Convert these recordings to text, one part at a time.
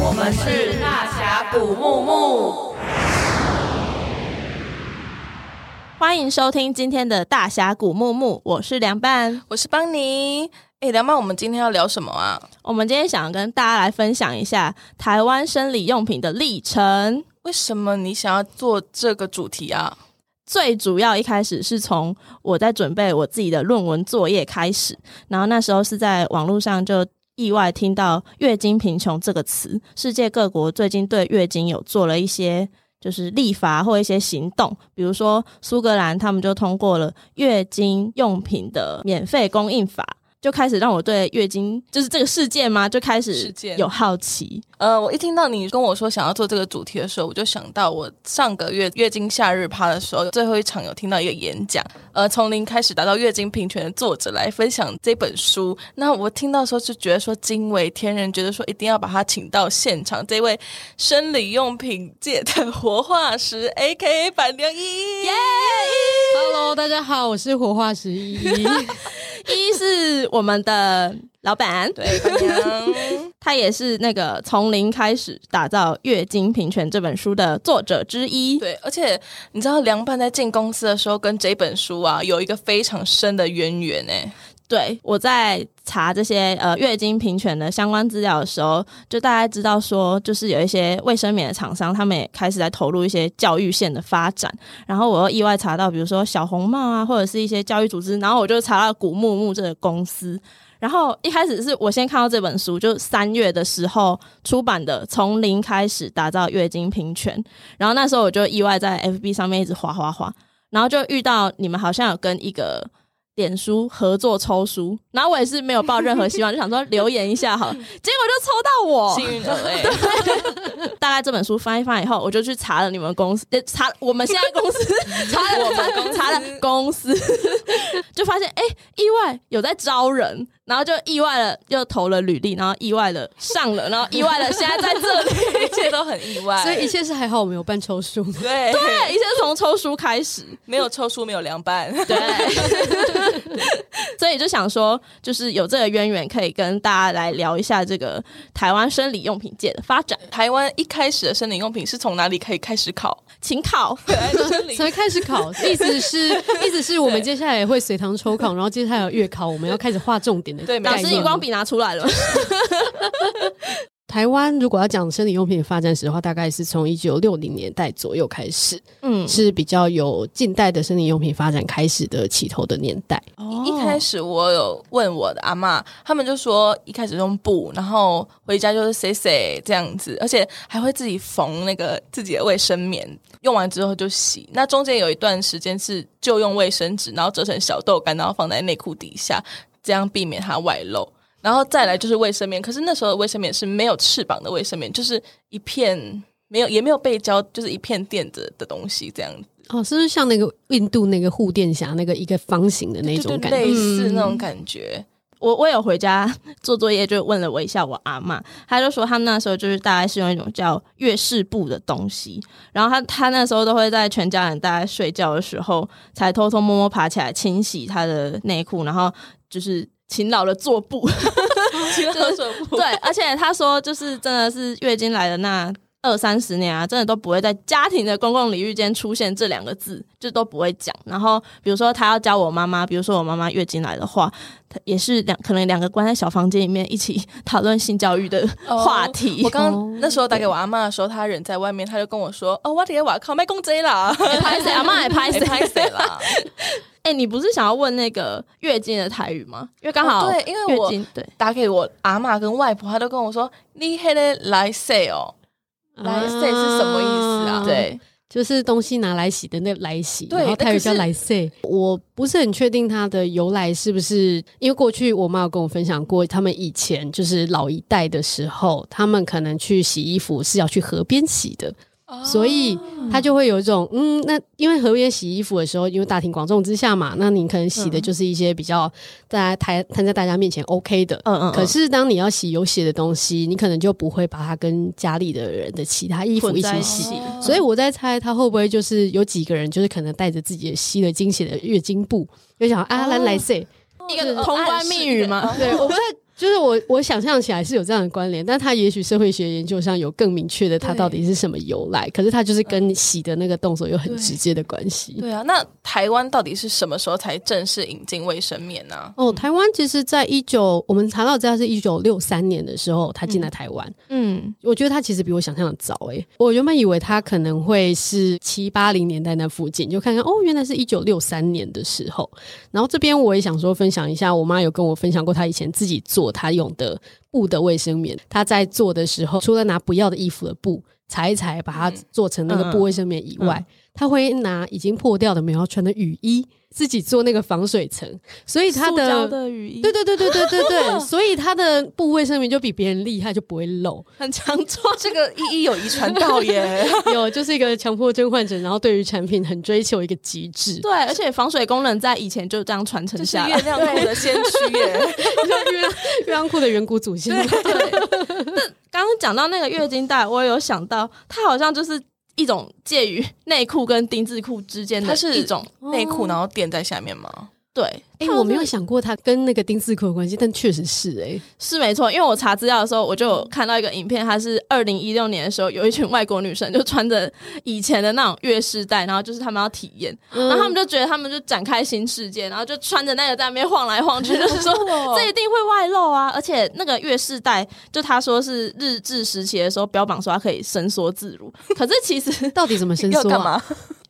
我们是大峡谷木木，欢迎收听今天的大峡谷木木，我是凉拌，我是邦尼。哎，凉拌，我们今天要聊什么啊？我们今天想跟大家来分享一下台湾生理用品的历程。为什么你想要做这个主题啊？最主要一开始是从我在准备我自己的论文作业开始，然后那时候是在网络上就意外听到“月经贫穷”这个词，世界各国最近对月经有做了一些就是立法或一些行动，比如说苏格兰他们就通过了月经用品的免费供应法。就开始让我对月经就是这个事件嘛，就开始有好奇。呃，我一听到你跟我说想要做这个主题的时候，我就想到我上个月月经夏日趴的时候，最后一场有听到一个演讲，呃，从零开始达到月经平权的作者来分享这本书。那我听到的时候就觉得说惊为天人，觉得说一定要把他请到现场。这位生理用品界的活化石，A.K.A. 板娘依依。耶！Hello，大家好，我是活化石依依。依依是我们的老板，对，他也是那个从零开始打造《月经平权》这本书的作者之一。对，而且你知道凉拌在进公司的时候，跟这本书啊有一个非常深的渊源呢。对，我在查这些呃月经平权的相关资料的时候，就大概知道说，就是有一些卫生棉的厂商，他们也开始在投入一些教育线的发展。然后我又意外查到，比如说小红帽啊，或者是一些教育组织。然后我就查到古木木这个公司。然后一开始是我先看到这本书，就三月的时候出版的《从零开始打造月经平权》。然后那时候我就意外在 FB 上面一直滑滑滑，然后就遇到你们好像有跟一个。点书合作抽书，然后我也是没有抱任何希望，就想说留言一下好，结果就抽到我，幸运儿 哎！大概这本书翻一翻以后，我就去查了你们公司，查我们现在公司，查了我们公司，查了公司，就发现哎、欸，意外有在招人。然后就意外了，又投了履历，然后意外了上了，然后意外了现在在这里，一切都很意外，所以一切是还好，我们有办抽书，对。对，一切从抽书开始，没有抽书没有凉拌，对，所以就想说，就是有这个渊源，可以跟大家来聊一下这个台湾生理用品界的发展。台湾一开始的生理用品是从哪里可以开始考？请考，才开始考，意思是意思是我们接下来也会随堂抽考，然后接下来有月考，我们要开始画重点的。对，老师荧光笔拿出来了。台湾如果要讲生理用品发展史的话，大概是从一九六零年代左右开始，嗯，是比较有近代的生理用品发展开始的起头的年代。哦，一开始我有问我的阿妈，他们就说一开始用布，然后回家就是洗洗这样子，而且还会自己缝那个自己的卫生棉，用完之后就洗。那中间有一段时间是就用卫生纸，然后折成小豆干，然后放在内裤底下。这样避免它外露，然后再来就是卫生棉。可是那时候的卫生棉是没有翅膀的卫生棉，就是一片没有也没有被胶，就是一片垫子的东西这样子。哦，是不是像那个印度那个护垫侠那个一个方形的那种感觉？类似那种感觉。嗯、我我有回家做作业，就问了我一下我阿妈，她就说他那时候就是大概是用一种叫月事布的东西，然后她她那时候都会在全家人大概睡觉的时候，才偷偷摸摸爬起来清洗她的内裤，然后。就是勤劳的做布，勤劳的做布。对，而且他说，就是真的是月经来的那二三十年啊，真的都不会在家庭的公共领域间出现这两个字，就都不会讲。然后，比如说他要教我妈妈，比如说我妈妈月经来的话，他也是两可能两个关在小房间里面一起 讨论性教育的话题。哦、我刚刚那时候打给我阿妈的时候，她人在外面，她就跟我说：“哦，我的我靠，卖公贼啦，拍谁？阿妈也拍谁？拍谁啦？”哎、欸，你不是想要问那个月经的台语吗？因为刚好、哦、对，因为我对打给我阿妈跟外婆，她都跟我说：“你还得来洗哦，来洗是什么意思啊？”对，就是东西拿来洗的那来洗，对，然后泰语叫来塞。我不是很确定它的由来是不是，因为过去我妈有跟我分享过，他们以前就是老一代的时候，他们可能去洗衣服是要去河边洗的。所以他就会有一种嗯，那因为河边洗衣服的时候，因为大庭广众之下嘛，那你可能洗的就是一些比较大家摊摊在大家面前 OK 的，嗯嗯。可是当你要洗有血的东西，你可能就不会把它跟家里的人的其他衣服一起洗。所以我在猜他会不会就是有几个人就是可能带着自己的吸了精血的月经布，就想啊来来塞，一个通关密语吗？对，我不太。就是我我想象起来是有这样的关联，但他也许社会学研究上有更明确的，他到底是什么由来。可是他就是跟洗的那个动作有很直接的关系。对，对啊，那台湾到底是什么时候才正式引进卫生棉呢、啊？哦，台湾其实在一九，我们查到资料是一九六三年的时候，他进来台湾。嗯，我觉得他其实比我想象的早诶、欸。我原本以为他可能会是七八零年代那附近，就看看哦，原来是一九六三年的时候。然后这边我也想说分享一下，我妈有跟我分享过，她以前自己做。他用的布的卫生棉，他在做的时候，除了拿不要的衣服的布裁一裁，把它做成那个布卫生棉以外，嗯嗯、他会拿已经破掉的没有穿的雨衣。自己做那个防水层，所以他的，的雨衣，对对对对对对对，所以他的部位生棉就比别人厉害，就不会漏，很强壮。这个一一有遗传到耶，有就是一个强迫症患者，然后对于产品很追求一个极致。对，而且防水功能在以前就这样传承下来。月亮裤的先驱耶，月亮月亮裤的远古祖先。对，那刚刚讲到那个月经带，我有想到，它好像就是。一种介于内裤跟丁字裤之间的一种内裤，然后垫在下面吗？对，哎、欸，我没有想过他跟那个丁字裤有关系，但确实是哎、欸，是没错。因为我查资料的时候，我就看到一个影片，它是二零一六年的时候，有一群外国女生就穿着以前的那种月事带，然后就是他们要体验，嗯、然后他们就觉得他们就展开新世界，然后就穿着那个在那边晃来晃去，就是说 这一定会外露啊！而且那个月事带，就他说是日治时期的时候标榜说它可以伸缩自如，可是其实 到底怎么伸缩 干嘛？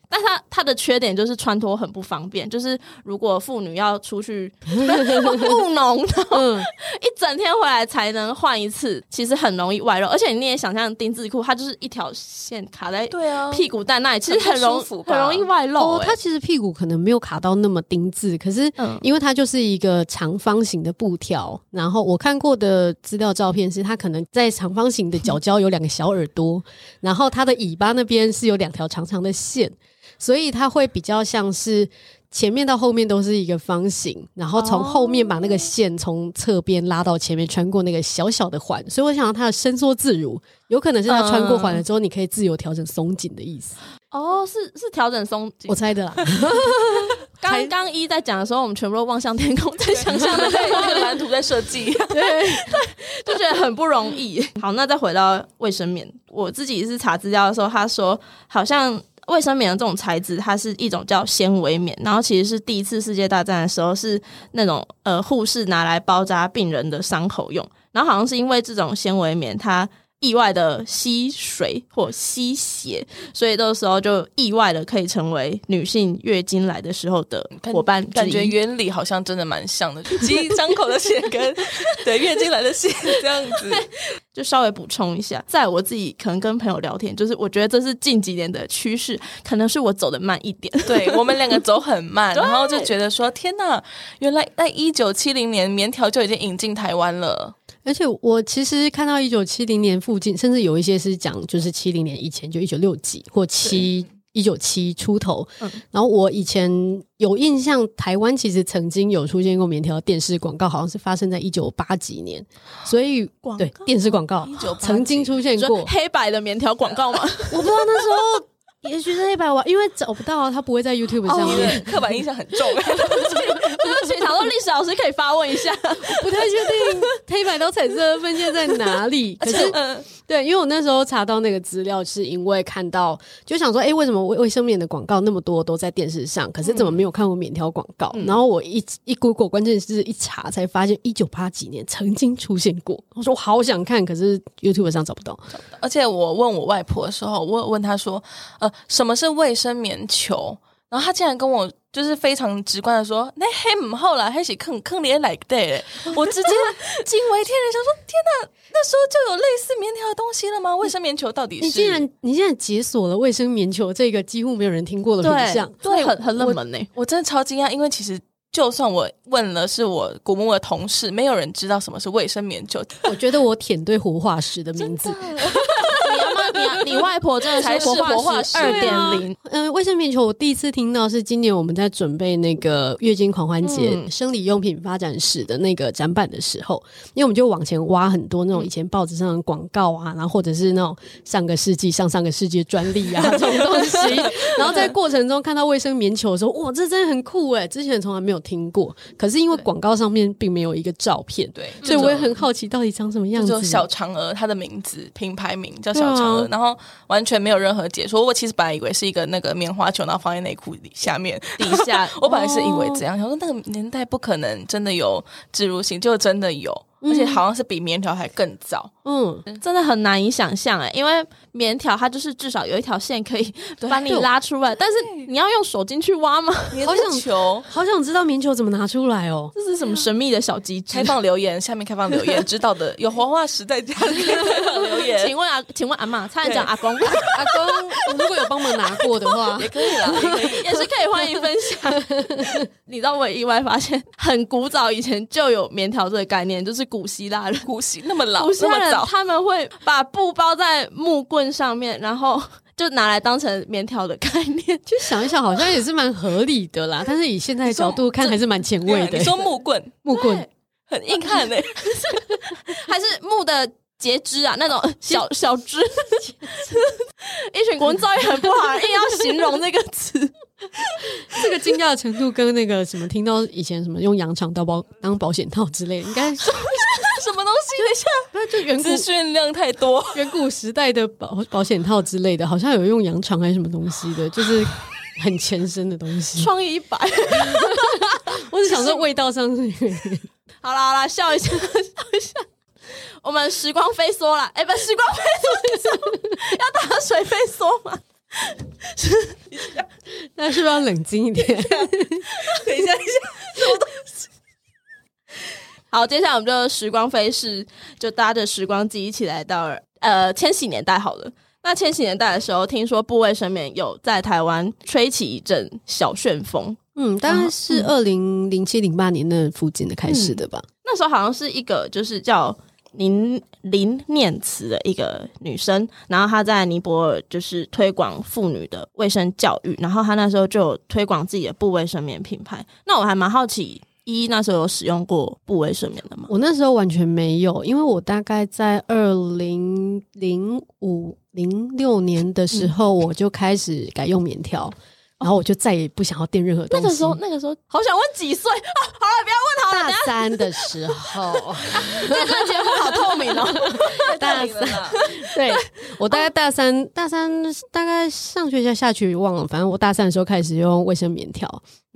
但它它的缺点就是穿脱很不方便，就是如果妇女要出去 务农，嗯，一整天回来才能换一次，其实很容易外露。而且你也想象丁字裤，它就是一条线卡在对啊屁股蛋那里，其实很容很，很容易外露，欸。哦，它其实屁股可能没有卡到那么丁字，可是因为它就是一个长方形的布条，然后我看过的资料照片是它可能在长方形的角角有两个小耳朵，然后它的尾巴那边是有两条长长的线。所以它会比较像是前面到后面都是一个方形，然后从后面把那个线从侧边拉到前面，穿过那个小小的环。所以我想要它的伸缩自如，有可能是它穿过环了之后，你可以自由调整松紧的意思。哦，是是调整松紧，我猜的啦。刚刚一在讲的时候，我们全部都望向天空，在想象的那个蓝图在设计，对 对，就觉得很不容易。好，那再回到卫生棉，我自己是查资料的时候，他说好像。卫生棉的这种材质，它是一种叫纤维棉，然后其实是第一次世界大战的时候是那种呃护士拿来包扎病人的伤口用，然后好像是因为这种纤维棉它。意外的吸水或吸血，所以这个时候就意外的可以成为女性月经来的时候的伙伴。感觉原理好像真的蛮像的，吸张口的血跟对月经来的血这样子。就稍微补充一下，在我自己可能跟朋友聊天，就是我觉得这是近几年的趋势，可能是我走的慢一点。对，我们两个走很慢，然后就觉得说天哪，原来在一九七零年棉条就已经引进台湾了。而且我其实看到一九七零年附近，甚至有一些是讲就是七零年以前就一九六几或七一九七出头。嗯，然后我以前有印象，台湾其实曾经有出现过棉条电视广告，好像是发生在一九八几年。所以对电视广告曾经出现过黑白的棉条广告吗？我不知道那时候。也许是黑白娃，因为找不到啊，他不会在 YouTube 上面。刻板印象很重，对不起，讨论历史老师可以发问一下，不太确定黑白到彩色的分界在哪里。可是，嗯，对，因为我那时候查到那个资料，是因为看到就想说，哎，为什么卫卫生棉的广告那么多都在电视上，可是怎么没有看过棉条广告？然后我一一 Google 关键是一查，才发现一九八几年曾经出现过。我说我好想看，可是 YouTube 上找不到。而且我问我外婆的时候，我问她说，呃。什么是卫生棉球？然后他竟然跟我就是非常直观的说：“那黑唔好啦，还是坑坑里来的。”我直接惊为天人，想说：“天哪，那时候就有类似棉条的东西了吗？卫生棉球到底是？”你竟然你竟然解锁了卫生棉球这个几乎没有人听过的品项，对，很很冷门呢。我真的超惊讶，因为其实就算我问了是我古墓的同事，没有人知道什么是卫生棉球。我觉得我舔对活化石的名字。你你外婆真的是活化石二点零。嗯，卫生棉球我第一次听到是今年我们在准备那个月经狂欢节、嗯、生理用品发展史的那个展板的时候，因为我们就往前挖很多那种以前报纸上的广告啊，然后或者是那种上个世纪、上上个世纪专利啊这种东西，然后在过程中看到卫生棉球的时候，哇，这真的很酷哎，之前从来没有听过。可是因为广告上面并没有一个照片，对，所以我也很好奇到底长什么样子。就小嫦娥，它的名字品牌名叫小嫦娥，啊、然后完全没有任何解说。我其实本来以为是一个那个棉花球，然后放在内裤里下面底下。我本来是以为这样，想说那个年代不可能真的有植入性，就真的有。而且好像是比棉条还更早，嗯，真的很难以想象哎，因为棉条它就是至少有一条线可以把你拉出来，但是你要用手进去挖吗？好想球，好想知道棉球怎么拿出来哦，这是什么神秘的小机制？开放留言，下面开放留言，知道的 有黄化石在家里开放留言。请问啊，请问阿妈，差点讲阿公，阿公，如果有帮忙拿过的话，也可以啦，也可以，也是可以欢迎分享。你知道我意外发现，很古早以前就有棉条这个概念，就是。古希腊人，古希那么老，古希腊人他们会把布包在木棍上面，然后就拿来当成棉条的概念。就想一想，好像也是蛮合理的啦。但是以现在的角度看，还是蛮前卫的。你说木棍，木棍很硬汉呢，还是木的截肢啊？那种小小肢，一群国文造诣很不好，硬要形容那个词。这个惊讶的程度跟那个什么，听到以前什么用羊肠当保当保险套之类的，应该 一下，那就远古资讯量太多，远古时代的保保险套之类的，好像有用羊肠还是什么东西的，就是很前身的东西。创意一百，我只想说味道上是。好啦好啦，笑一下，笑一下。我们时光飞梭了，哎，不，时光飞梭，要打水飞梭吗？是，那是不是要冷静一点？等一下，等一下，什么东西？好，接下来我们就时光飞逝，就搭着时光机一起来到呃千禧年代好了。那千禧年代的时候，听说部位生棉有在台湾吹起一阵小旋风。嗯，大概是二零零七零八年那附近的开始的吧。嗯，那时候好像是一个就是叫。林林念慈的一个女生，然后她在尼泊尔就是推广妇女的卫生教育，然后她那时候就有推广自己的部卫生棉品牌。那我还蛮好奇，依依那时候有使用过布卫生棉的吗？我那时候完全没有，因为我大概在二零零五零六年的时候，我就开始改用棉条。嗯然后我就再也不想要垫任何东西。那个时候，那个时候好想问几岁啊？好了，不要问好了。大三的时候，这个节目好透明哦。大三，对，我大概大三，大三大概上学期下学期忘了，反正我大三的时候开始用卫生棉条。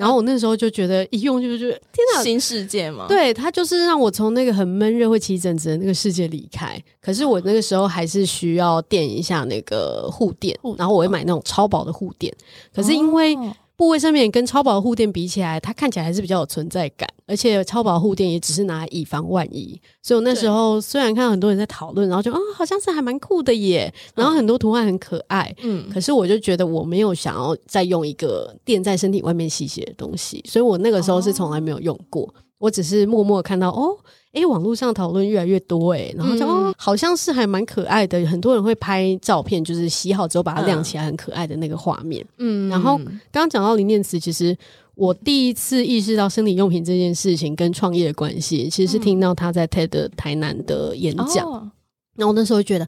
然后我那时候就觉得一用就觉得天哪，新世界嘛。对，它就是让我从那个很闷热会起疹子的那个世界离开。可是我那个时候还是需要垫一下那个护垫，然后我会买那种超薄的护垫。可是因为部位上面跟超薄的护垫比起来，它看起来还是比较有存在感，而且超薄护垫也只是拿来以防万一。所以我那时候虽然看到很多人在讨论，然后就啊、哦，好像是还蛮酷的耶，然后很多图案很可爱，嗯，可是我就觉得我没有想要再用一个垫在身体外面吸血的东西，所以我那个时候是从来没有用过，哦、我只是默默看到哦。诶，网络上讨论越来越多诶，然后就、嗯、哦，好像是还蛮可爱的，很多人会拍照片，就是洗好之后把它晾起来，很可爱的那个画面。嗯，然后刚刚讲到林念慈，其实我第一次意识到生理用品这件事情跟创业的关系，其实是听到他在 TED 台南的演讲，嗯、然后那时候觉得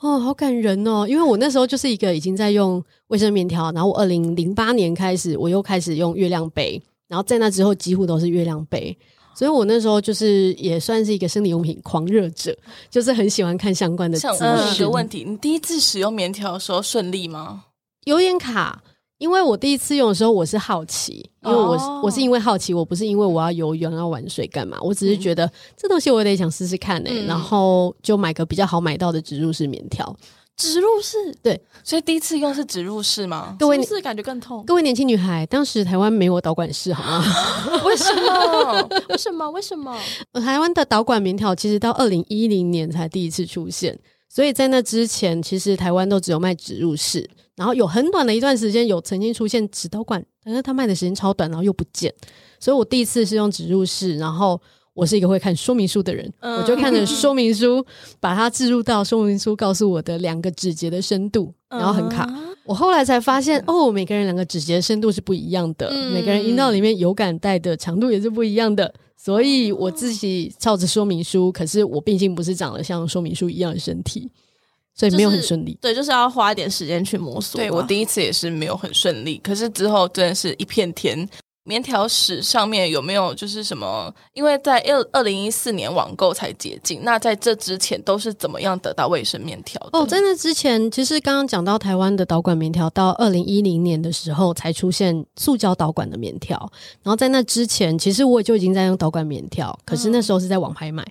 哦，好感人哦，因为我那时候就是一个已经在用卫生棉条，然后我二零零八年开始，我又开始用月亮杯，然后在那之后几乎都是月亮杯。所以我那时候就是也算是一个生理用品狂热者，就是很喜欢看相关的资讯。像一个问题，你第一次使用棉条的时候顺利吗？有点卡，因为我第一次用的时候我是好奇，因为我、哦、我是因为好奇，我不是因为我要游泳要玩水干嘛，我只是觉得、嗯、这东西我得想试试看呢、欸，嗯、然后就买个比较好买到的植入式棉条。植入式对，所以第一次用是植入式吗？各位是感觉更痛。各位年轻女孩，当时台湾没有导管式，好吗？为什么？为什么？为什么？台湾的导管棉条其实到二零一零年才第一次出现，所以在那之前，其实台湾都只有卖植入式，然后有很短的一段时间有曾经出现指导管，但是它卖的时间超短，然后又不见。所以我第一次是用植入式，然后。我是一个会看说明书的人，嗯、我就看着说明书，把它置入到说明书告诉我的两个指节的深度，然后很卡。嗯、我后来才发现，哦，每个人两个指节的深度是不一样的，嗯、每个人阴道里面有感带的长度也是不一样的。所以我自己照着说明书，可是我毕竟不是长得像说明书一样的身体，所以没有很顺利。就是、对，就是要花一点时间去摸索。对，我第一次也是没有很顺利，可是之后真的是一片天。棉条史上面有没有就是什么？因为在二二零一四年网购才解禁，那在这之前都是怎么样得到卫生棉条的？哦，在那之前，其实刚刚讲到台湾的导管棉条，到二零一零年的时候才出现塑胶导管的棉条。然后在那之前，其实我也就已经在用导管棉条，可是那时候是在网拍买。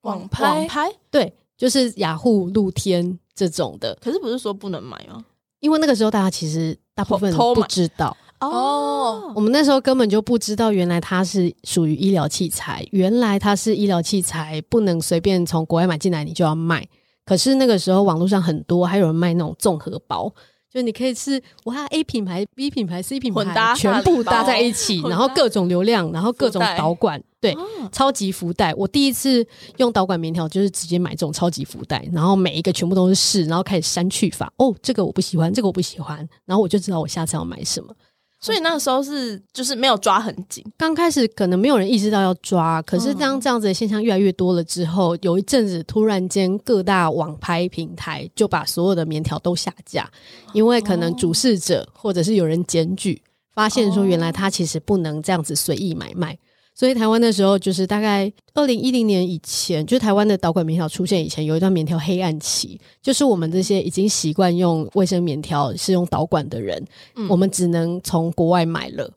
网拍？网拍？对，就是雅虎、露天这种的。可是不是说不能买吗？因为那个时候大家其实大部分人不知道。哦，我们那时候根本就不知道，原来它是属于医疗器材。原来它是医疗器材，不能随便从国外买进来，你就要卖。可是那个时候网络上很多，还有人卖那种综合包，就你可以是哇 A 品牌、B 品牌、C 品牌混搭全部搭在一起，然后各种流量，然后各种导管，对，哦、超级福袋。我第一次用导管棉条，就是直接买这种超级福袋，然后每一个全部都是试，然后开始删去法。哦，这个我不喜欢，这个我不喜欢，然后我就知道我下次要买什么。所以那个时候是就是没有抓很紧，刚开始可能没有人意识到要抓，可是当这样子的现象越来越多了之后，有一阵子突然间各大网拍平台就把所有的棉条都下架，因为可能主事者或者是有人检举，发现说原来他其实不能这样子随意买卖。所以台湾那时候就是大概二零一零年以前，就是台湾的导管棉条出现以前，有一段棉条黑暗期，就是我们这些已经习惯用卫生棉条是用导管的人，嗯、我们只能从国外买了。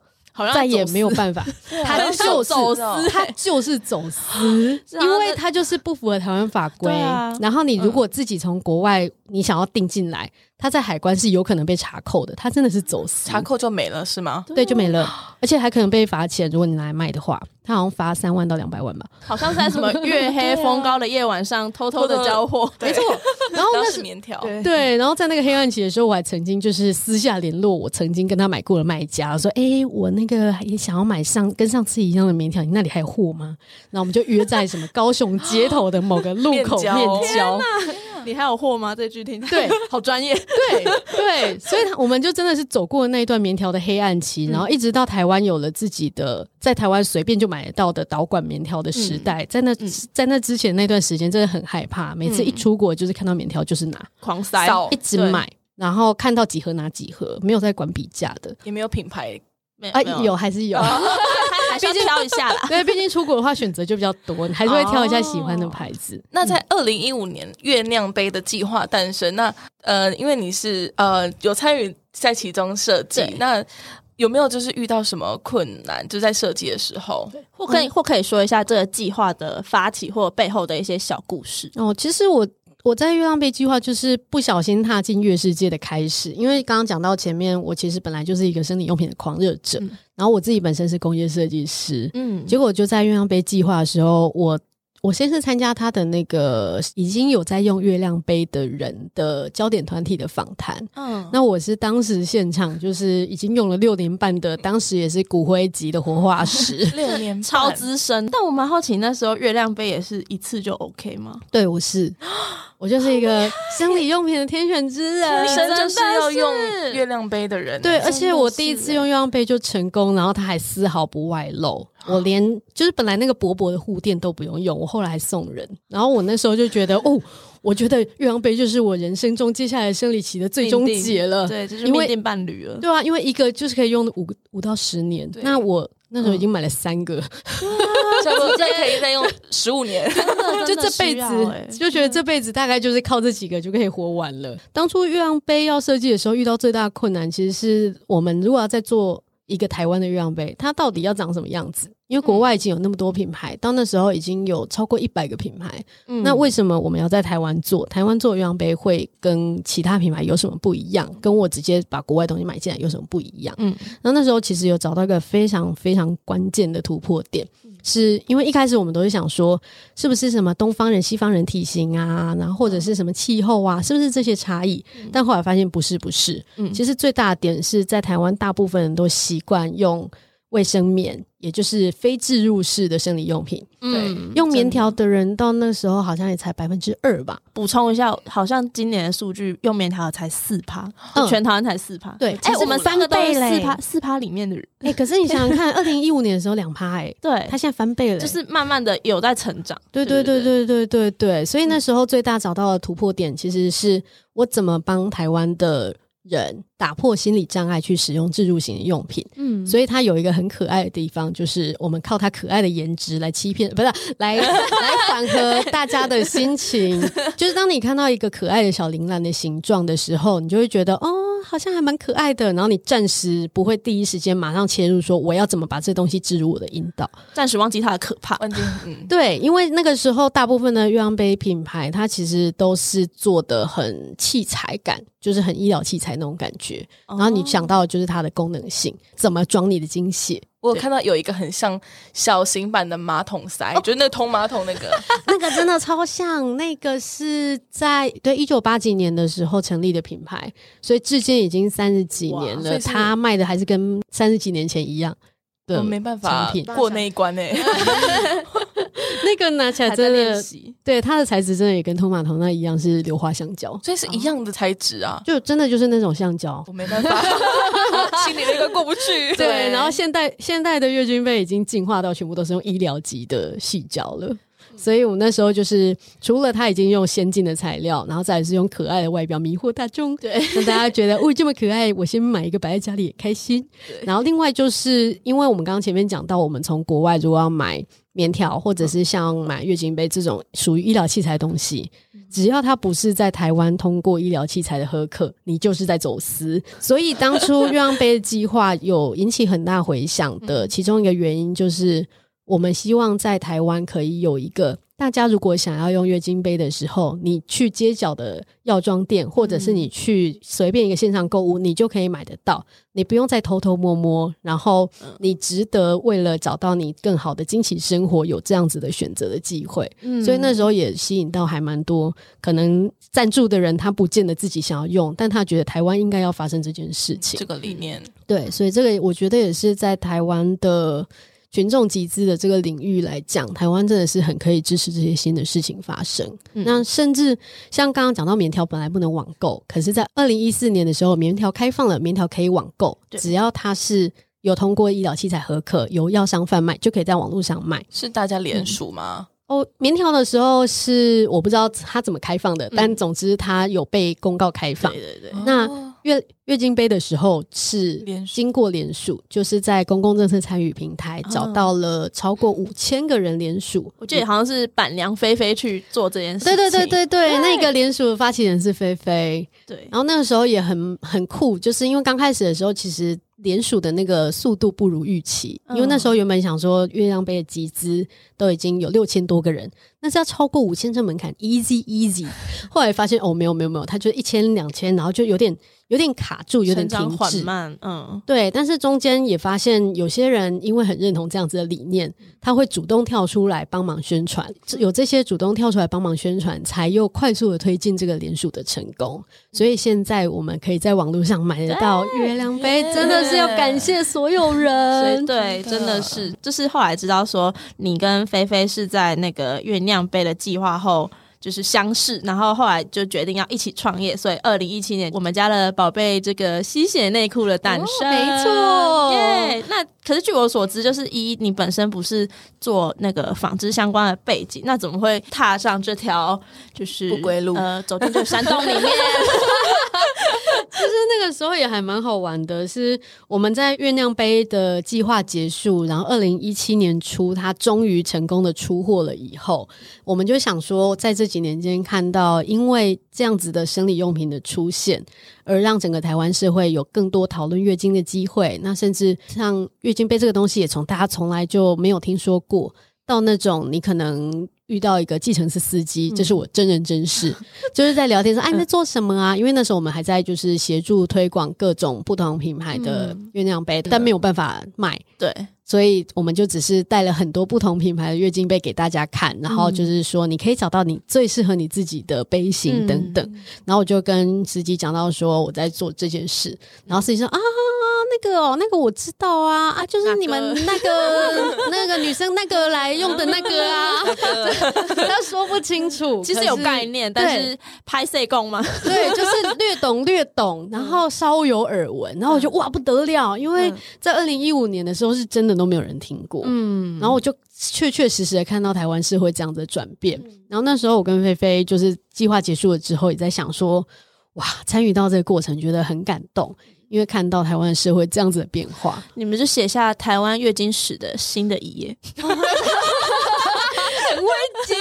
再也没有办法，他就是走私，他就是走私，因为他就是不符合台湾法规。然后你如果自己从国外你想要订进来，他在海关是有可能被查扣的，他真的是走私，查扣就没了是吗？对，就没了，而且还可能被罚钱。如果你拿来卖的话，他好像罚三万到两百万吧。好像在什么月黑风高的夜晚上偷偷的交货，没错。然后那是棉条，对。然后在那个黑暗期的时候，我还曾经就是私下联络我曾经跟他买过的卖家，说：“哎，我那个也想要买上跟上次一样的棉条，你那里还有货吗？”然后我们就约在什么高雄街头的某个路口面交。你还有货吗？这句听对，好专业。对对，所以我们就真的是走过那一段棉条的黑暗期，然后一直到台湾有了自己的，在台湾随便就买得到的导管棉条的时代。在那在那之前那段时间，真的很害怕，每次一出国就是看到棉条就是拿狂塞，一直买，然后看到几盒拿几盒，没有在管比价的，也没有品牌，啊，有还是有。毕竟挑一下啦，对，毕竟出国的话选择就比较多，你还是会挑一下喜欢的牌子。哦、那在二零一五年月亮杯的计划诞生，那呃，因为你是呃有参与在其中设计，那有没有就是遇到什么困难？就在设计的时候，或可以或可以说一下这个计划的发起或背后的一些小故事哦。其实我。我在月亮杯计划就是不小心踏进月世界的开始，因为刚刚讲到前面，我其实本来就是一个生理用品的狂热者，嗯、然后我自己本身是工业设计师，嗯，结果就在月亮杯计划的时候，我。我先是参加他的那个已经有在用月亮杯的人的焦点团体的访谈，嗯，那我是当时现场就是已经用了六年半的，当时也是骨灰级的活化石，六年超资深。但我蛮好奇，那时候月亮杯也是一次就 OK 吗？对，我是，我就是一个生理用品的天选之人，女生就是要用月亮杯的人。对，而且我第一次用月亮杯就成功，然后它还丝毫不外露。我连就是本来那个薄薄的护垫都不用用，我后来还送人。然后我那时候就觉得，哦，我觉得月亮杯就是我人生中接下来生理期的最终解了，对，就是命定伴侣了。对啊，因为一个就是可以用五五到十年，对那我那时候已经买了三个，差不多再可以再用十五年，就这辈子就觉得这辈子大概就是靠这几个就可以活完了。当初月亮杯要设计的时候，遇到最大的困难其实是我们如果要在做一个台湾的月亮杯，它到底要长什么样子？因为国外已经有那么多品牌，到那时候已经有超过一百个品牌。嗯，那为什么我们要在台湾做？台湾做月亮杯会跟其他品牌有什么不一样？跟我直接把国外东西买进来有什么不一样？嗯，然后那时候其实有找到一个非常非常关键的突破点，是因为一开始我们都是想说，是不是什么东方人、西方人体型啊，然后或者是什么气候啊，是不是这些差异？但后来发现不是，不是。嗯，其实最大的点是在台湾，大部分人都习惯用。卫生棉，也就是非置入式的生理用品。嗯，用棉条的人到那时候好像也才百分之二吧。补充一下，好像今年的数据用棉条才四趴，就全台湾才四趴。对，哎，我们三个都是四，趴四趴里面的人。哎，可是你想想看，二零一五年的时候两趴，哎，对，他现在翻倍了，就是慢慢的有在成长。对对对对对对对，所以那时候最大找到的突破点，其实是我怎么帮台湾的。人打破心理障碍去使用自助型的用品，嗯，所以它有一个很可爱的地方，就是我们靠它可爱的颜值来欺骗，不是来来缓和大家的心情。就是当你看到一个可爱的小铃兰的形状的时候，你就会觉得哦，好像还蛮可爱的。然后你暂时不会第一时间马上切入说我要怎么把这东西置入我的阴道，暂时忘记它的可怕。嗯，对，因为那个时候大部分的月亮杯品牌，它其实都是做的很器材感。就是很医疗器材那种感觉，然后你想到的就是它的功能性，怎么装你的精血？我有看到有一个很像小型版的马桶塞，就是那个通马桶那个，那个真的超像。那个是在对一九八几年的时候成立的品牌，所以至今已经三十几年了，它卖的还是跟三十几年前一样。我没办法过那一关呢。那个拿起来真的，对它的材质真的也跟托马桶那一样，是硫化橡胶，所以是一样的材质啊，就真的就是那种橡胶。我没办法，心里那个过不去。对，然后现代现代的月经杯已经进化到全部都是用医疗级的矽胶了。所以我们那时候就是除了它已经用先进的材料，然后再是用可爱的外表迷惑大众，对，让大家觉得哦这么可爱，我先买一个摆在家里也开心。然后另外就是因为我们刚刚前面讲到，我们从国外如果要买棉条或者是像买月经杯这种属于医疗器材的东西，只要它不是在台湾通过医疗器材的核可，你就是在走私。所以当初月亮杯的计划有引起很大回响的其中一个原因就是。我们希望在台湾可以有一个，大家如果想要用月经杯的时候，你去街角的药妆店，或者是你去随便一个线上购物，你就可以买得到，你不用再偷偷摸摸，然后你值得为了找到你更好的惊喜生活，有这样子的选择的机会。嗯，所以那时候也吸引到还蛮多可能赞助的人，他不见得自己想要用，但他觉得台湾应该要发生这件事情。这个理念，对，所以这个我觉得也是在台湾的。群众集资的这个领域来讲，台湾真的是很可以支持这些新的事情发生。嗯、那甚至像刚刚讲到棉条本来不能网购，可是，在二零一四年的时候，棉条开放了，棉条可以网购，只要它是有通过医疗器材核可，由药商贩卖，就可以在网络上卖。是大家联署吗？嗯、哦，棉条的时候是我不知道它怎么开放的，嗯、但总之它有被公告开放。对对对，那。月月经杯的时候是经过联署，就是在公共政策参与平台找到了超过五千个人联署。我记得好像是板娘菲菲去做这件事情。对对对对对，那个联署的发起人是菲菲。对，然后那个时候也很很酷，就是因为刚开始的时候，其实联署的那个速度不如预期，因为那时候原本想说月亮杯的集资都已经有六千多个人，那是要超过五千这门槛，easy easy。后来发现哦，没有没有没有，他就一千两千，然后就有点。有点卡住，有点停滞，慢，嗯，对。但是中间也发现有些人因为很认同这样子的理念，他会主动跳出来帮忙宣传。有这些主动跳出来帮忙宣传，才又快速的推进这个联署的成功。所以现在我们可以在网络上买得到月亮杯，真的是要感谢所有人。对，真的是，就是后来知道说你跟菲菲是在那个月亮杯的计划后。就是相识，然后后来就决定要一起创业，所以二零一七年我们家的宝贝这个吸血内裤的诞生，哦、没错，耶。那可是据我所知，就是一你本身不是做那个纺织相关的背景，那怎么会踏上这条就是不归路？呃，走进这个山洞里面。其实那个时候也还蛮好玩的，是我们在月亮杯的计划结束，然后二零一七年初，它终于成功的出货了以后，我们就想说，在这几年间看到，因为这样子的生理用品的出现，而让整个台湾社会有更多讨论月经的机会，那甚至像月经杯这个东西，也从大家从来就没有听说过，到那种你可能。遇到一个计程车司机，这是我真人真事，嗯、就是在聊天说：“ 哎，你在做什么啊？”因为那时候我们还在就是协助推广各种不同品牌的月亮杯，嗯、但没有办法卖。对，所以我们就只是带了很多不同品牌的月经杯给大家看，然后就是说你可以找到你最适合你自己的杯型等等。嗯、然后我就跟司机讲到说我在做这件事，然后司机说：“啊，那个哦，那个我知道啊啊，就是你们那个 那个女生那个来用的那个啊，他说不清楚，其实有概念，但是拍谢讲吗？对，就是略懂略懂，然后稍有耳闻，然后我就哇不得了，因为在二零一五年的时候是真的都没有人听过，嗯，然后我就确确实实的看到台湾是会这样子转变，然后那时候我跟菲菲就是计划结束了之后，也在想说，哇，参与到这个过程，觉得很感动。因为看到台湾社会这样子的变化，你们就写下台湾月经史的新的一页，很会接。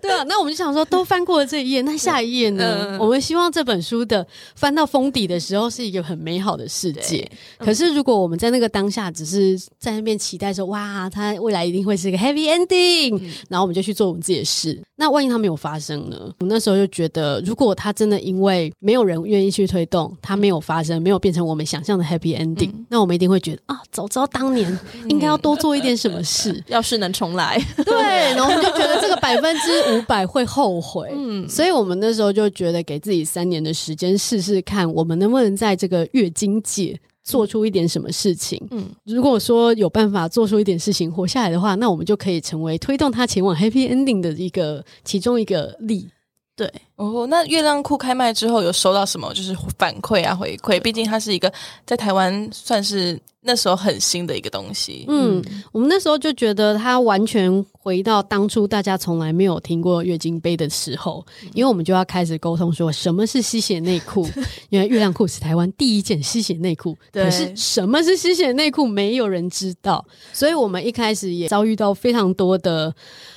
对啊，那我们就想说，都翻过了这一页，那下一页呢？嗯、我们希望这本书的翻到封底的时候是一个很美好的世界。嗯、可是，如果我们在那个当下只是在那边期待说，哇，它未来一定会是一个 happy ending，、嗯、然后我们就去做我们自己的事，那万一它没有发生呢？我们那时候就觉得，如果它真的因为没有人愿意去推动，它没有发生，没有变成我们想象的 happy ending，、嗯、那我们一定会觉得啊，早知道当年应该要多做一点什么事。嗯、要是能重来，对，然后我们就觉得这个 百分之。五百会后悔，嗯，所以我们那时候就觉得给自己三年的时间试试看，我们能不能在这个月经界做出一点什么事情。嗯，如果说有办法做出一点事情活下来的话，那我们就可以成为推动他前往 happy ending 的一个其中一个力。对，哦，那月亮裤开卖之后有收到什么就是反馈啊回馈？毕竟它是一个在台湾算是。那时候很新的一个东西，嗯，我们那时候就觉得它完全回到当初大家从来没有听过月经杯的时候，因为我们就要开始沟通说什么是吸血内裤，因为月亮裤是台湾第一件吸血内裤，对可是什么是吸血内裤没有人知道，所以我们一开始也遭遇到非常多的，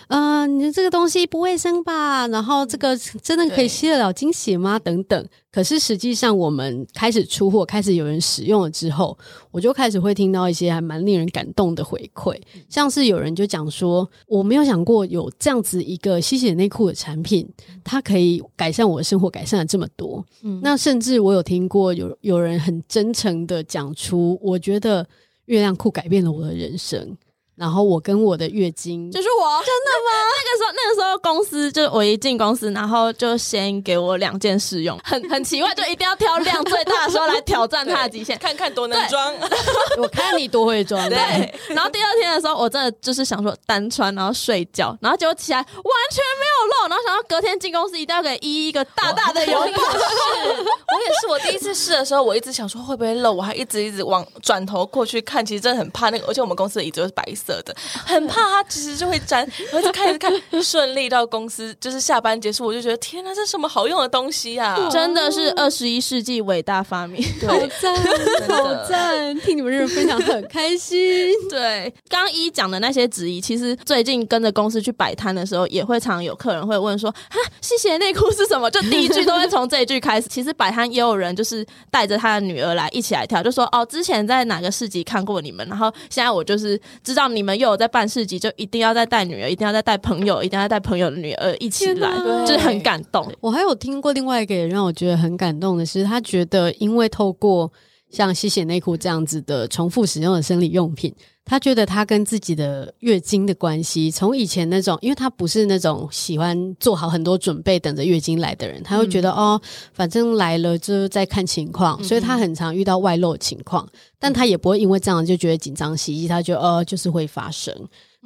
嗯、呃，你这个东西不卫生吧？然后这个真的可以吸得了经血吗？等等。可是实际上，我们开始出货，开始有人使用了之后，我就开始会听到一些还蛮令人感动的回馈，像是有人就讲说，我没有想过有这样子一个吸血内裤的产品，它可以改善我的生活，改善了这么多。嗯，那甚至我有听过有有人很真诚的讲出，我觉得月亮裤改变了我的人生。然后我跟我的月经就是我，真的吗？那个时候，那个时候公司就我一进公司，然后就先给我两件试用，很很奇怪，就一定要挑量最大的时候来挑战它的极限，看看多能装。我看你多会装。对。然后第二天的时候，我真的就是想说单穿，然后睡觉，然后结果起来完全没有漏，然后想到隔天进公司一定要给依依一个大大的拥抱。是，我也是，我第一次试的时候，我一直想说会不会漏，我还一直一直往转头过去看，其实真的很怕那个，而且我们公司的椅子都是白色。色的，很怕它其实就会粘，然后就开始看，顺利到公司就是下班结束，我就觉得天哪，这什么好用的东西呀、啊！真的是二十一世纪伟大发明，对好赞，好赞！听你们这样分享很开心。对，刚刚一讲的那些质疑，其实最近跟着公司去摆摊的时候，也会常有客人会问说：“哈，吸血内裤是什么？” 就第一句都会从这一句开始。其实摆摊也有人就是带着他的女儿来一起来跳，就说：“哦，之前在哪个市集看过你们，然后现在我就是知道。”你们又有在办市集，就一定要再带女儿，一定要再带朋友，一定要带朋友的女儿一起来，哪就是很感动。我还有听过另外一个让我觉得很感动的是，他觉得因为透过像吸血内裤这样子的重复使用的生理用品。他觉得他跟自己的月经的关系，从以前那种，因为他不是那种喜欢做好很多准备等着月经来的人，他会觉得、嗯、哦，反正来了就再看情况，所以他很常遇到外漏情况，嗯、但他也不会因为这样就觉得紧张兮兮，他就哦，就是会发生。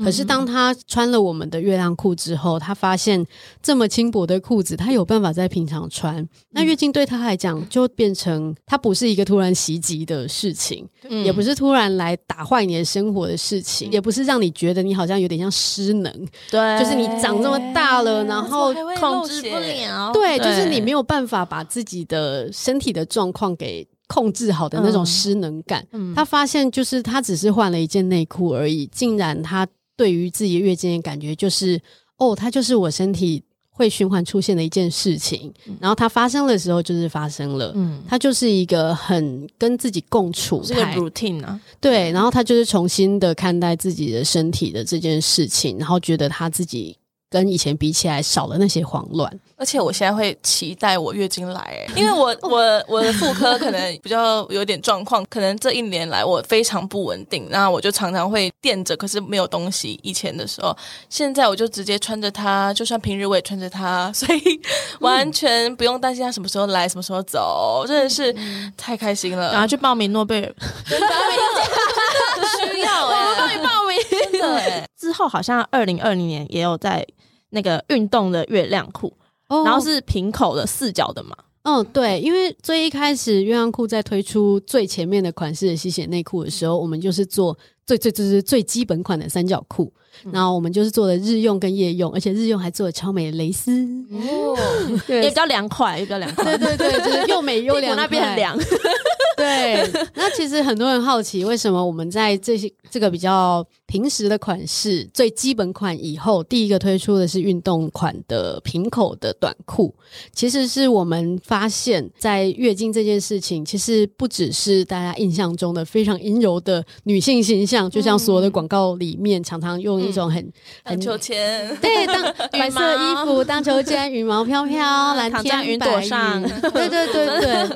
可是当他穿了我们的月亮裤之后，他发现这么轻薄的裤子，他有办法在平常穿。那月经对他来讲，就变成他不是一个突然袭击的事情，嗯、也不是突然来打坏你的生活的事情，也不是让你觉得你好像有点像失能。对，就是你长这么大了，然后控制不了。对，就是你没有办法把自己的身体的状况给控制好的那种失能感。嗯、他发现，就是他只是换了一件内裤而已，竟然他。对于自己的月经的感觉，就是哦，它就是我身体会循环出现的一件事情，嗯、然后它发生的时候就是发生了，嗯，它就是一个很跟自己共处，这个 routine 啊，对，然后他就是重新的看待自己的身体的这件事情，然后觉得他自己跟以前比起来少了那些慌乱。而且我现在会期待我月经来，哎，因为我我我的妇科可能比较有点状况，可能这一年来我非常不稳定，那我就常常会垫着，可是没有东西。以前的时候，现在我就直接穿着它，就算平日我也穿着它，所以完全不用担心它什么时候来，什么时候走，真的是太开心了。然后去报名诺贝尔，需要我们，帮你报名。真的，之后好像二零二零年也有在那个运动的月亮裤。Oh, 然后是平口的四角的嘛？嗯，对，因为最一开始月亮裤在推出最前面的款式的吸血内裤的时候，我们就是做最最最最最基本款的三角裤，嗯、然后我们就是做了日用跟夜用，而且日用还做了超美的蕾丝。哦，对。也比较凉快，也比较凉快，对对对，就是又美 又凉，那边很凉。对，那其实很多人好奇，为什么我们在这些这个比较平时的款式最基本款以后，第一个推出的是运动款的平口的短裤？其实是我们发现，在月经这件事情，其实不只是大家印象中的非常阴柔的女性形象，就像所有的广告里面常常用一种很很秋千，对，当白色衣服当秋千，羽毛飘飘，蓝天云朵上，对对对对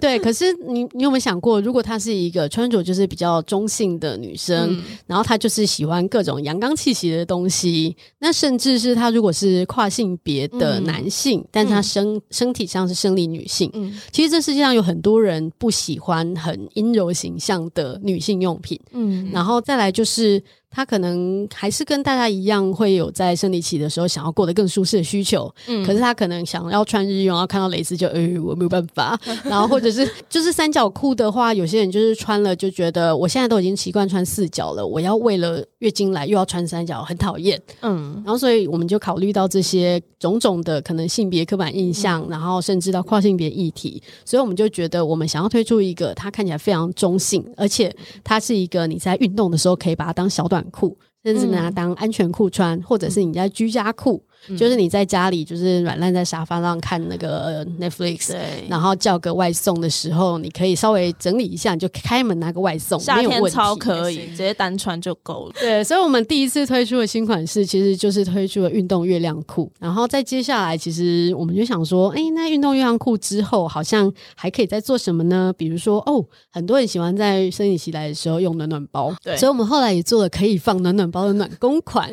对。可是你你。有没有想过，如果她是一个穿着就是比较中性的女生，嗯、然后她就是喜欢各种阳刚气息的东西，那甚至是他如果是跨性别的男性，嗯、但是他身、嗯、身体上是生理女性，嗯、其实这世界上有很多人不喜欢很阴柔形象的女性用品，嗯，然后再来就是。他可能还是跟大家一样，会有在生理期的时候想要过得更舒适的需求。嗯，可是他可能想要穿日用，然后看到蕾丝就，哎、欸，我没有办法。然后或者是就是三角裤的话，有些人就是穿了就觉得，我现在都已经习惯穿四角了，我要为了月经来又要穿三角，很讨厌。嗯，然后所以我们就考虑到这些种种的可能性别刻板印象，嗯、然后甚至到跨性别议题，所以我们就觉得我们想要推出一个它看起来非常中性，而且它是一个你在运动的时候可以把它当小短。短裤，甚至拿它当安全裤穿，嗯、或者是你在居家裤。就是你在家里就是软烂在沙发上看那个 Netflix，然后叫个外送的时候，你可以稍微整理一下，你就开门拿个外送，夏天超可以，直接单穿就够了。对，所以我们第一次推出的新款式，其实就是推出了运动月亮裤。然后在接下来，其实我们就想说，哎，那运动月亮裤之后，好像还可以再做什么呢？比如说，哦，很多人喜欢在生理期来的时候用暖暖包，对，所以我们后来也做了可以放暖暖包的暖宫款，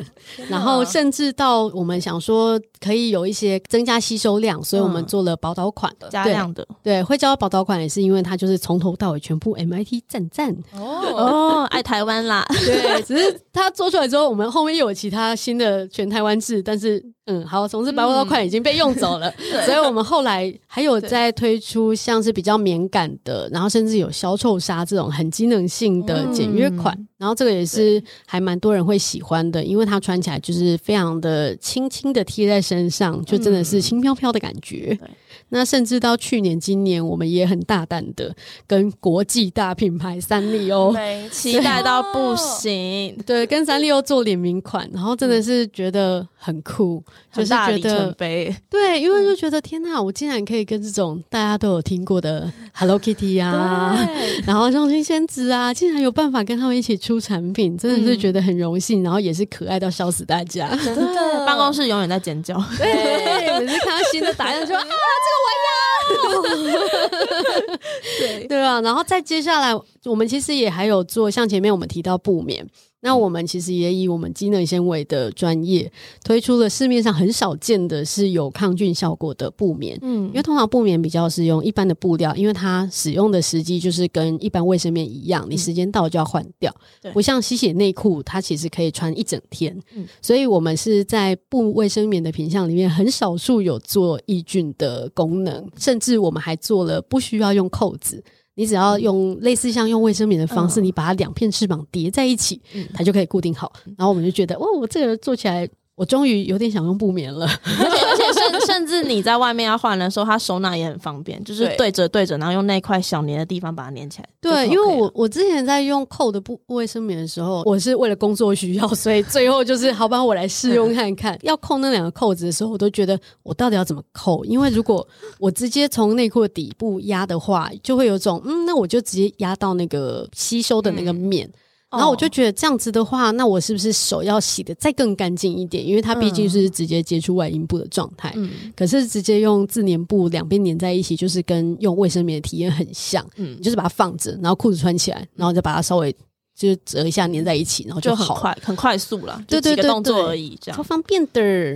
然后甚至到我们想。说可以有一些增加吸收量，所以我们做了宝岛款的、嗯、加量的。对，会叫宝岛款也是因为它就是从头到尾全部 MIT 赞赞哦 哦，爱台湾啦。对，只是它做出来之后，我们后面又有其他新的全台湾制，但是嗯，好，总之宝岛款已经被用走了，嗯、所以我们后来还有在推出像是比较敏感的，然后甚至有消臭纱这种很机能性的简约款。嗯然后这个也是还蛮多人会喜欢的，因为它穿起来就是非常的轻轻的贴在身上，就真的是轻飘飘的感觉。嗯那甚至到去年、今年，我们也很大胆的跟国际大品牌三丽鸥，对，期待到不行。对，跟三丽鸥做联名款，然后真的是觉得很酷，嗯、就是觉得对，因为就觉得天哪，我竟然可以跟这种大家都有听过的 Hello Kitty 啊，然后像新仙子啊，竟然有办法跟他们一起出产品，真的是觉得很荣幸，然后也是可爱到笑死大家。真的，办公室永远在尖叫，对，每次看到新的打样就 啊。对对啊，然后再接下来，我们其实也还有做，像前面我们提到布棉。那我们其实也以我们机能纤维的专业推出了市面上很少见的是有抗菌效果的布棉，嗯，因为通常布棉比较是用一般的布料，因为它使用的时机就是跟一般卫生棉一样，你时间到就要换掉，对，不像吸血内裤，它其实可以穿一整天，嗯，所以我们是在布卫生棉的品相里面很少数有做抑菌的功能，甚至我们还做了不需要用扣子。你只要用类似像用卫生棉的方式，你把它两片翅膀叠在一起，它就可以固定好。然后我们就觉得，哦，我这个做起来。我终于有点想用布棉了，而且而且甚甚至你在外面要换的时候，它收纳也很方便，就是对着对着，然后用那块小粘的地方把它粘起来。对，因为我我之前在用扣的布卫生棉的时候，我是为了工作需要，所以最后就是好吧，我来试用看看。要扣那两个扣子的时候，我都觉得我到底要怎么扣？因为如果我直接从内裤的底部压的话，就会有种嗯，那我就直接压到那个吸收的那个面。然后我就觉得这样子的话，那我是不是手要洗的再更干净一点？因为它毕竟是直接接触外阴部的状态。嗯，可是直接用自粘布两边粘在一起，就是跟用卫生棉的体验很像。嗯，就是把它放着，然后裤子穿起来，然后再把它稍微。就折一下粘在一起，然后就，好就很快很快速了，对对对，动作而已，这样。超方便的。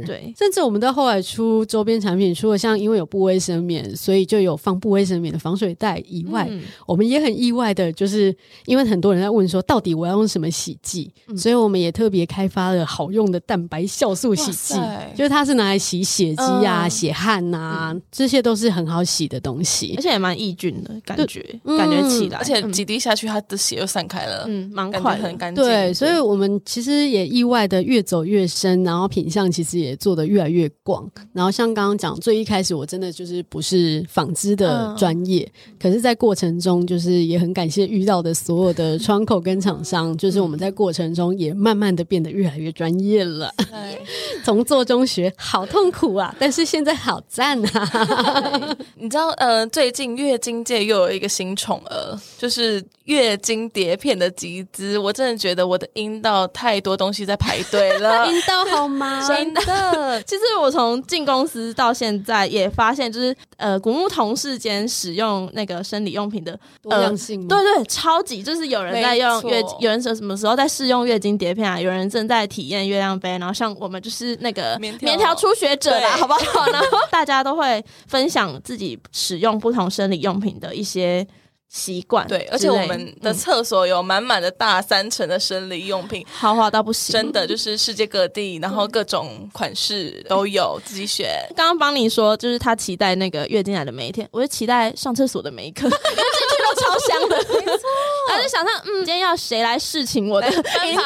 对，甚至我们到后来出周边产品，除了像因为有布卫生棉，所以就有放布卫生棉的防水袋以外，嗯、我们也很意外的，就是因为很多人在问说，到底我要用什么洗剂，嗯、所以我们也特别开发了好用的蛋白酵素洗剂，塞。就是它是拿来洗血迹啊、嗯、血汗啊，嗯、这些都是很好洗的东西，而且也蛮抑菌的感觉，感觉起来，而且几滴下去，它的血又散开了，嗯。蛮快，很干净。对，所以我们其实也意外的越走越深，然后品相其实也做的越来越广。然后像刚刚讲，最一开始我真的就是不是纺织的专业，嗯、可是，在过程中就是也很感谢遇到的所有的窗口跟厂商，就是我们在过程中也慢慢的变得越来越专业了。从做中学，好痛苦啊，但是现在好赞啊！你知道，呃，最近月经界又有一个新宠儿，就是月经碟片的集。我真的觉得我的阴道太多东西在排队了，阴道好吗？真的。其实我从进公司到现在也发现，就是呃，古木同事间使用那个生理用品的多样性、呃，对对，超级就是有人在用月，错有人什什么时候在试用月经碟片啊？有人正在体验月亮杯，然后像我们就是那个棉条初学者啦，好不好？然后大家都会分享自己使用不同生理用品的一些。习惯对，而且我们的厕所有满满的大三层的生理用品，豪华到不行，真的就是世界各地，然后各种款式都有，自己选。刚刚帮你说，就是他期待那个月经来的每一天，我就期待上厕所的每一刻，因为进去都超香的，没错。他就想象，嗯，今天要谁来侍寝我的阴道？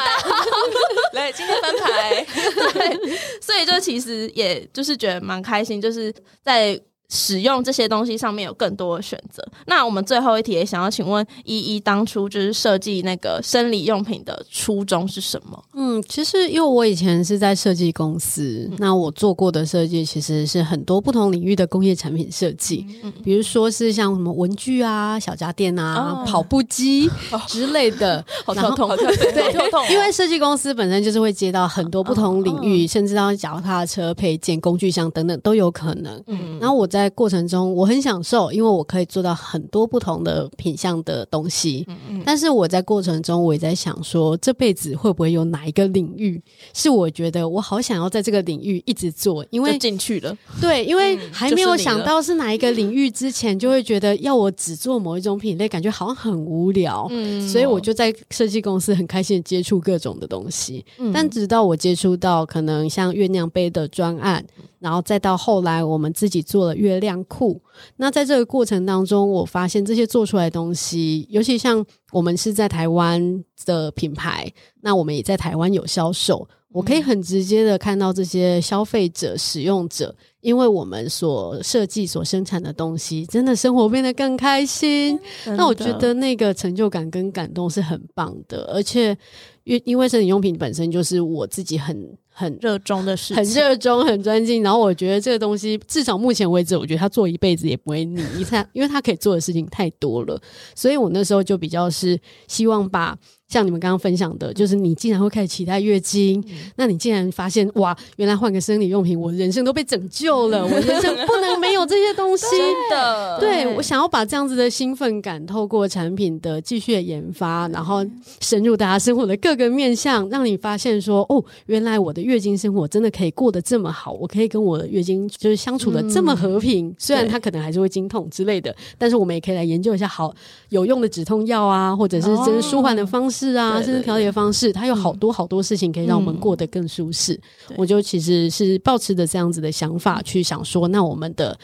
来，今天翻牌。对，所以就其实也就是觉得蛮开心，就是在。使用这些东西上面有更多的选择。那我们最后一题也想要请问依依，当初就是设计那个生理用品的初衷是什么？嗯，其实因为我以前是在设计公司，嗯、那我做过的设计其实是很多不同领域的工业产品设计，嗯、比如说是像什么文具啊、小家电啊、哦、跑步机之类的。好头痛，对，因为设计公司本身就是会接到很多不同领域，哦、甚至到脚踏车配件、工具箱等等都有可能。嗯，然后我。在过程中，我很享受，因为我可以做到很多不同的品相的东西。嗯嗯。但是我在过程中，我也在想说，这辈子会不会有哪一个领域是我觉得我好想要在这个领域一直做？因为进去了。对，因为还没有想到是哪一个领域之前，就会觉得要我只做某一种品类，感觉好像很无聊。嗯。所以我就在设计公司很开心的接触各种的东西。嗯。但直到我接触到可能像月亮杯的专案。然后再到后来，我们自己做了月亮裤。那在这个过程当中，我发现这些做出来的东西，尤其像我们是在台湾的品牌，那我们也在台湾有销售。我可以很直接的看到这些消费者、使用者，因为我们所设计、所生产的东西，真的生活变得更开心。那我觉得那个成就感跟感动是很棒的，而且因因为生理用品本身就是我自己很。很热衷的事情，很热衷，很专精。然后我觉得这个东西，至少目前为止，我觉得他做一辈子也不会腻。你看，因为他可以做的事情太多了，所以我那时候就比较是希望把。像你们刚刚分享的，就是你竟然会开始期待月经，嗯、那你竟然发现哇，原来换个生理用品，我人生都被拯救了，我人生不能没有这些东西的。对，我想要把这样子的兴奋感，透过产品的继续的研发，然后深入大家生活的各个面向，让你发现说，哦，原来我的月经生活真的可以过得这么好，我可以跟我的月经就是相处的这么和平。嗯、虽然它可能还是会经痛之类的，但是我们也可以来研究一下好有用的止痛药啊，或者是真舒缓的方式。是啊，甚至调节方式，它有好多好多事情可以让我们过得更舒适。嗯、我就其实是抱持着这样子的想法去想说，那我们的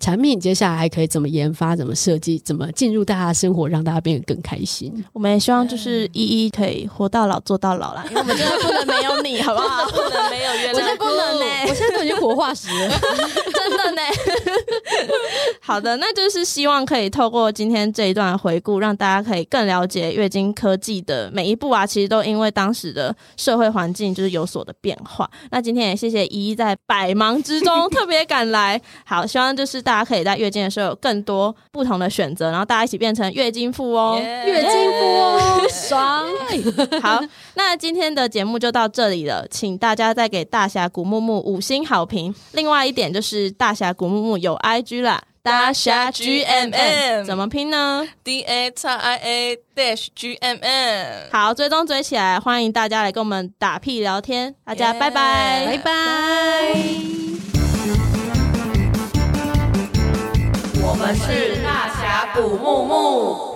产品接下来还可以怎么研发、怎么设计、怎么进入大家的生活，让大家变得更开心。我们也希望就是依依可以活到老做到老啦，因为我们真的不能没有你，好不好？不能没有月亮，我真的不能呢、欸。我现在都已经活化石了，真的呢。好的，那就是希望可以透过今天这一段回顾，让大家可以更了解月经科技的每一步啊，其实都因为当时的社会环境就是有所的变化。那今天也谢谢依依在百忙之中 特别赶来，好，希望就是大家可以在月经的时候有更多不同的选择，然后大家一起变成月经富翁月经富翁，爽。好，那今天的节目就到这里了，请大家再给大侠谷木木五星好评。另外一点就是大侠谷木木有 IG 啦，大侠 G M M 怎么拼呢？D A X I A dash G M M。好，追踪追起来，欢迎大家来跟我们打屁聊天，大家拜拜，拜拜。我们是大侠谷慕慕。